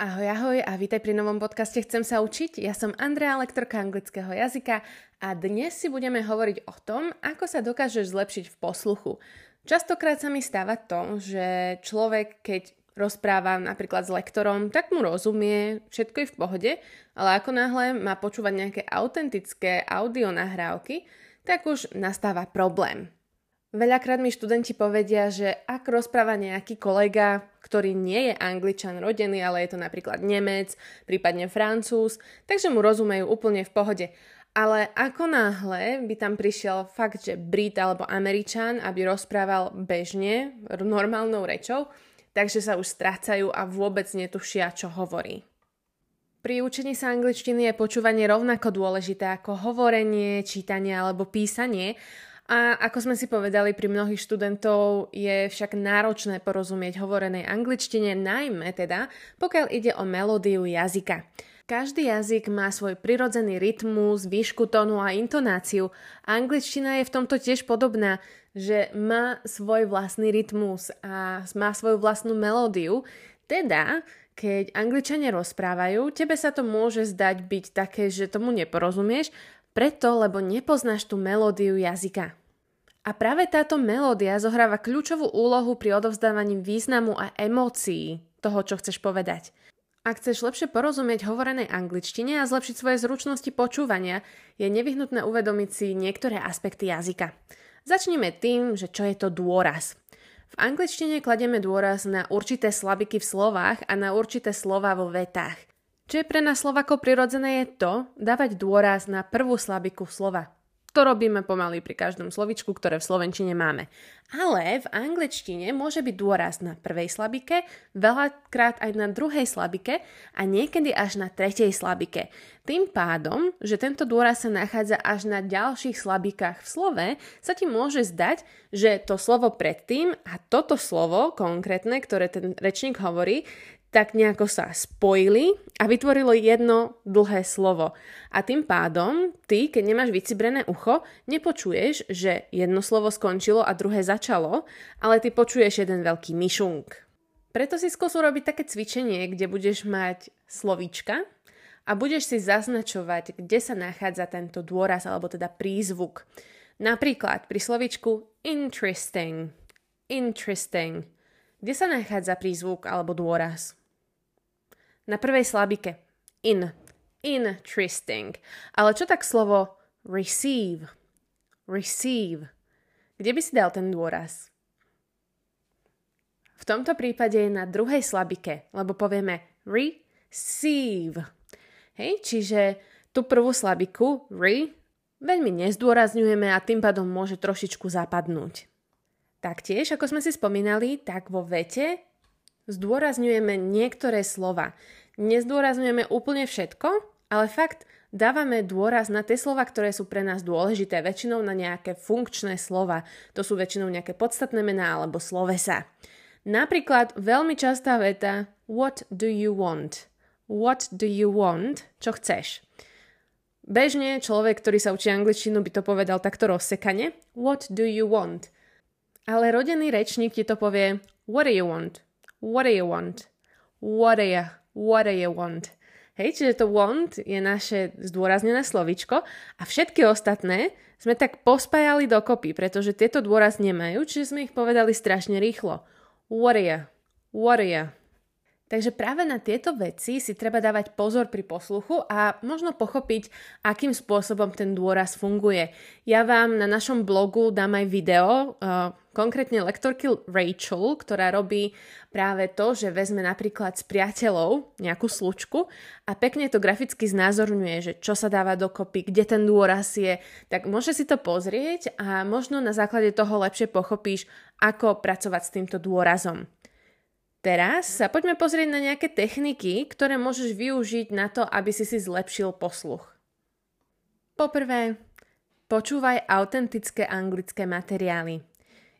Ahoj, ahoj a vítaj pri novom podcaste Chcem sa učiť. Ja som Andrea, lektorka anglického jazyka a dnes si budeme hovoriť o tom, ako sa dokážeš zlepšiť v posluchu. Častokrát sa mi stáva to, že človek, keď rozpráva napríklad s lektorom, tak mu rozumie, všetko je v pohode, ale ako náhle má počúvať nejaké autentické audio nahrávky, tak už nastáva problém. Veľakrát mi študenti povedia, že ak rozpráva nejaký kolega, ktorý nie je angličan rodený, ale je to napríklad Nemec, prípadne Francúz, takže mu rozumejú úplne v pohode. Ale ako náhle by tam prišiel fakt, že Brit alebo Američan, aby rozprával bežne, normálnou rečou, takže sa už strácajú a vôbec netušia, čo hovorí. Pri učení sa angličtiny je počúvanie rovnako dôležité ako hovorenie, čítanie alebo písanie a ako sme si povedali, pri mnohých študentov je však náročné porozumieť hovorenej angličtine, najmä teda, pokiaľ ide o melódiu jazyka. Každý jazyk má svoj prirodzený rytmus, výšku tónu a intonáciu. Angličtina je v tomto tiež podobná, že má svoj vlastný rytmus a má svoju vlastnú melódiu. Teda, keď angličania rozprávajú, tebe sa to môže zdať byť také, že tomu neporozumieš, preto, lebo nepoznáš tú melódiu jazyka. A práve táto melódia zohráva kľúčovú úlohu pri odovzdávaní významu a emócií toho, čo chceš povedať. Ak chceš lepšie porozumieť hovorenej angličtine a zlepšiť svoje zručnosti počúvania, je nevyhnutné uvedomiť si niektoré aspekty jazyka. Začneme tým, že čo je to dôraz. V angličtine kladieme dôraz na určité slabiky v slovách a na určité slova vo vetách. Čo je pre nás Slovakov prirodzené je to, dávať dôraz na prvú slabiku slova. To robíme pomaly pri každom slovičku, ktoré v slovenčine máme. Ale v angličtine môže byť dôraz na prvej slabike, veľakrát aj na druhej slabike a niekedy až na tretej slabike. Tým pádom, že tento dôraz sa nachádza až na ďalších slabikách v slove, sa ti môže zdať, že to slovo predtým a toto slovo konkrétne, ktoré ten rečník hovorí, tak nejako sa spojili a vytvorilo jedno dlhé slovo. A tým pádom ty, keď nemáš vycibrené ucho, nepočuješ, že jedno slovo skončilo a druhé začalo, ale ty počuješ jeden veľký myšunk. Preto si skús urobiť také cvičenie, kde budeš mať slovíčka a budeš si zaznačovať, kde sa nachádza tento dôraz alebo teda prízvuk. Napríklad pri slovičku interesting. Interesting. Kde sa nachádza prízvuk alebo dôraz? Na prvej slabike. In. Interesting. Ale čo tak slovo receive? Receive. Kde by si dal ten dôraz? V tomto prípade je na druhej slabike, lebo povieme receive. Hej, čiže tú prvú slabiku, re, veľmi nezdôrazňujeme a tým pádom môže trošičku zapadnúť. Taktiež, ako sme si spomínali, tak vo vete zdôrazňujeme niektoré slova. Nezdôrazňujeme úplne všetko, ale fakt dávame dôraz na tie slova, ktoré sú pre nás dôležité, väčšinou na nejaké funkčné slova. To sú väčšinou nejaké podstatné mená alebo slovesa. Napríklad veľmi častá veta What do you want? What do you want? Čo chceš? Bežne človek, ktorý sa učí angličtinu, by to povedal takto rozsekane. What do you want? Ale rodený rečník ti to povie What do you want? What do you want? What do you what do you want? Hej, čiže to want je naše zdôraznené slovičko a všetky ostatné sme tak pospájali dokopy, pretože tieto dôraz nemajú, čiže sme ich povedali strašne rýchlo. What are you? What are you? Takže práve na tieto veci si treba dávať pozor pri posluchu a možno pochopiť, akým spôsobom ten dôraz funguje. Ja vám na našom blogu dám aj video, uh, konkrétne lektorky Rachel, ktorá robí práve to, že vezme napríklad s priateľov nejakú slučku a pekne to graficky znázorňuje, že čo sa dáva dokopy, kde ten dôraz je, tak môže si to pozrieť a možno na základe toho lepšie pochopíš, ako pracovať s týmto dôrazom. Teraz sa poďme pozrieť na nejaké techniky, ktoré môžeš využiť na to, aby si si zlepšil posluch. Poprvé, počúvaj autentické anglické materiály.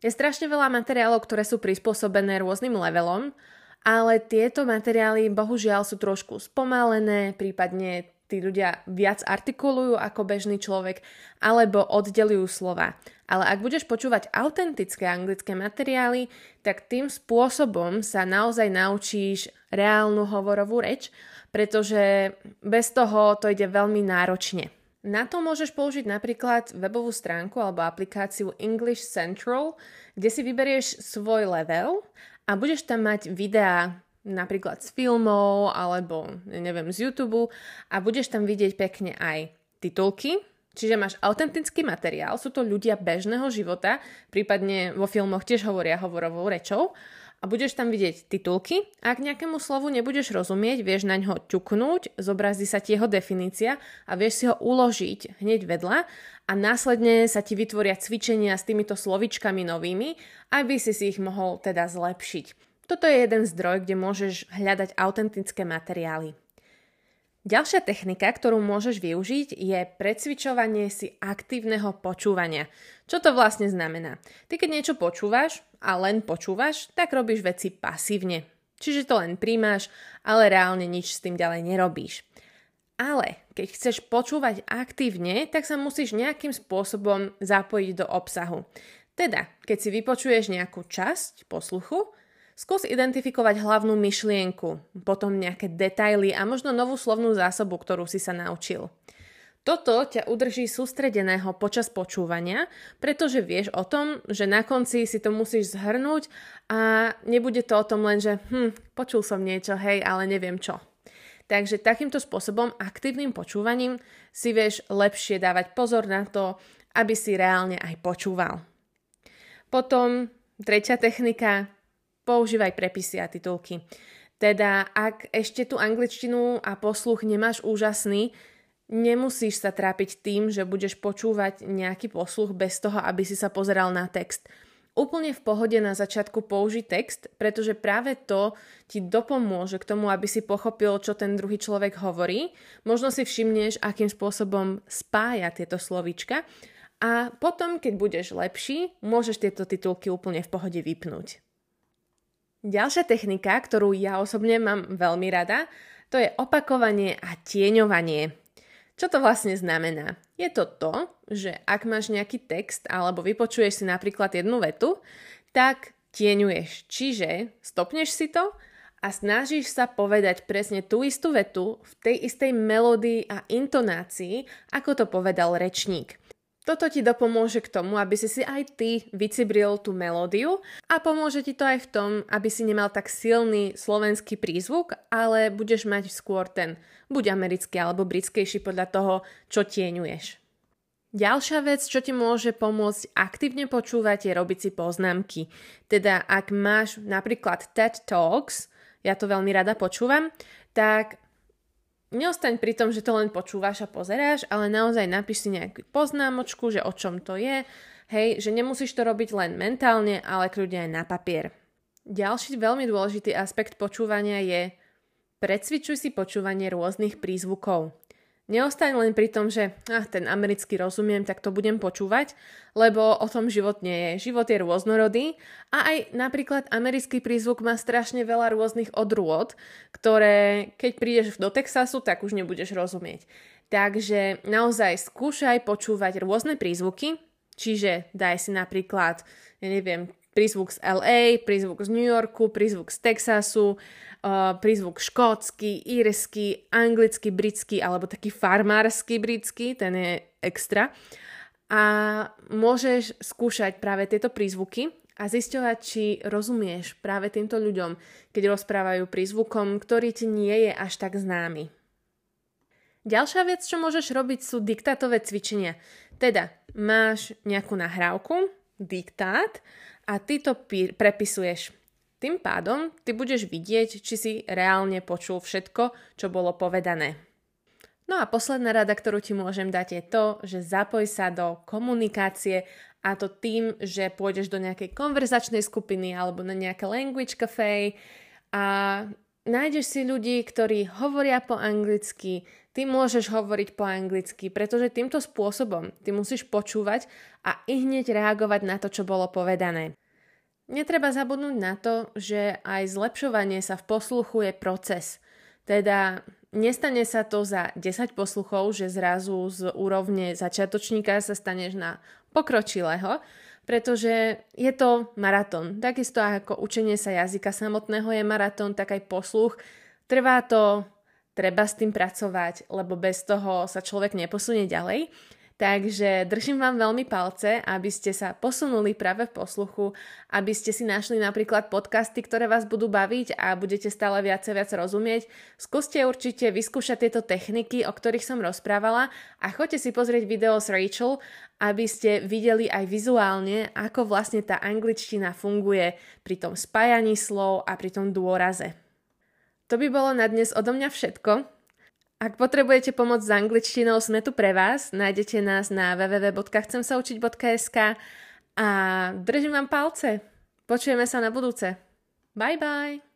Je strašne veľa materiálov, ktoré sú prispôsobené rôznym levelom, ale tieto materiály bohužiaľ sú trošku spomalené, prípadne tí ľudia viac artikulujú ako bežný človek, alebo oddelujú slova. Ale ak budeš počúvať autentické anglické materiály, tak tým spôsobom sa naozaj naučíš reálnu hovorovú reč, pretože bez toho to ide veľmi náročne. Na to môžeš použiť napríklad webovú stránku alebo aplikáciu English Central, kde si vyberieš svoj level a budeš tam mať videá napríklad z filmov alebo neviem z YouTube a budeš tam vidieť pekne aj titulky, čiže máš autentický materiál, sú to ľudia bežného života, prípadne vo filmoch tiež hovoria hovorovou rečou a budeš tam vidieť titulky. Ak nejakému slovu nebudeš rozumieť, vieš na ňo ťuknúť, zobrazí sa ti jeho definícia a vieš si ho uložiť hneď vedľa a následne sa ti vytvoria cvičenia s týmito slovičkami novými, aby si si ich mohol teda zlepšiť. Toto je jeden zdroj, kde môžeš hľadať autentické materiály. Ďalšia technika, ktorú môžeš využiť, je precvičovanie si aktívneho počúvania. Čo to vlastne znamená? Ty keď niečo počúvaš a len počúvaš, tak robíš veci pasívne. Čiže to len príjmaš, ale reálne nič s tým ďalej nerobíš. Ale keď chceš počúvať aktívne, tak sa musíš nejakým spôsobom zapojiť do obsahu. Teda, keď si vypočuješ nejakú časť posluchu, Skús identifikovať hlavnú myšlienku, potom nejaké detaily a možno novú slovnú zásobu, ktorú si sa naučil. Toto ťa udrží sústredeného počas počúvania, pretože vieš o tom, že na konci si to musíš zhrnúť a nebude to o tom len, že hm, počul som niečo, hej, ale neviem čo. Takže takýmto spôsobom, aktívnym počúvaním, si vieš lepšie dávať pozor na to, aby si reálne aj počúval. Potom tretia technika, používaj prepisy a titulky. Teda ak ešte tú angličtinu a posluch nemáš úžasný, nemusíš sa trápiť tým, že budeš počúvať nejaký posluch bez toho, aby si sa pozeral na text. Úplne v pohode na začiatku použiť text, pretože práve to ti dopomôže k tomu, aby si pochopil, čo ten druhý človek hovorí. Možno si všimneš, akým spôsobom spája tieto slovíčka a potom, keď budeš lepší, môžeš tieto titulky úplne v pohode vypnúť. Ďalšia technika, ktorú ja osobne mám veľmi rada, to je opakovanie a tieňovanie. Čo to vlastne znamená? Je to to, že ak máš nejaký text alebo vypočuješ si napríklad jednu vetu, tak tieňuješ. Čiže stopneš si to a snažíš sa povedať presne tú istú vetu v tej istej melódii a intonácii, ako to povedal rečník. Toto ti dopomôže k tomu, aby si si aj ty vycibril tú melódiu a pomôže ti to aj v tom, aby si nemal tak silný slovenský prízvuk, ale budeš mať skôr ten buď americký alebo britskejší podľa toho, čo tieňuješ. Ďalšia vec, čo ti môže pomôcť aktívne počúvať, je robiť si poznámky. Teda ak máš napríklad TED Talks, ja to veľmi rada počúvam, tak neostaň pri tom, že to len počúvaš a pozeráš, ale naozaj napíš si nejakú poznámočku, že o čom to je, hej, že nemusíš to robiť len mentálne, ale kľudne aj na papier. Ďalší veľmi dôležitý aspekt počúvania je precvičuj si počúvanie rôznych prízvukov. Neostaň len pri tom, že ah, ten americký rozumiem, tak to budem počúvať, lebo o tom život nie je. Život je rôznorodý a aj napríklad americký prízvuk má strašne veľa rôznych odrôd, ktoré keď prídeš do Texasu, tak už nebudeš rozumieť. Takže naozaj skúšaj počúvať rôzne prízvuky, čiže daj si napríklad, ja neviem, prízvuk z LA, prízvuk z New Yorku, prízvuk z Texasu, uh, prízvuk škótsky, írsky, anglicky, britský alebo taký farmársky britský, ten je extra. A môžeš skúšať práve tieto prízvuky a zisťovať, či rozumieš práve týmto ľuďom, keď rozprávajú prízvukom, ktorý ti nie je až tak známy. Ďalšia vec, čo môžeš robiť, sú diktátové cvičenia. Teda máš nejakú nahrávku, diktát a ty to prepisuješ. Tým pádom ty budeš vidieť, či si reálne počul všetko, čo bolo povedané. No a posledná rada, ktorú ti môžem dať je to, že zapoj sa do komunikácie a to tým, že pôjdeš do nejakej konverzačnej skupiny alebo na nejaké language cafe a nájdeš si ľudí, ktorí hovoria po anglicky, ty môžeš hovoriť po anglicky, pretože týmto spôsobom ty musíš počúvať a i hneď reagovať na to, čo bolo povedané. Netreba zabudnúť na to, že aj zlepšovanie sa v posluchu je proces. Teda nestane sa to za 10 posluchov, že zrazu z úrovne začiatočníka sa staneš na pokročilého, pretože je to maratón. Takisto ako učenie sa jazyka samotného je maratón, tak aj posluch. Trvá to, treba s tým pracovať, lebo bez toho sa človek neposunie ďalej. Takže držím vám veľmi palce, aby ste sa posunuli práve v posluchu, aby ste si našli napríklad podcasty, ktoré vás budú baviť a budete stále viac a viac rozumieť. Skúste určite vyskúšať tieto techniky, o ktorých som rozprávala a choďte si pozrieť video s Rachel, aby ste videli aj vizuálne, ako vlastne tá angličtina funguje pri tom spájaní slov a pri tom dôraze. To by bolo na dnes odo mňa všetko. Ak potrebujete pomoc s angličtinou, sme tu pre vás. Nájdete nás na www.chcemsaučiť.sk a držím vám palce. Počujeme sa na budúce. Bye bye!